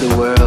the world.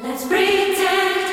Let's pretend.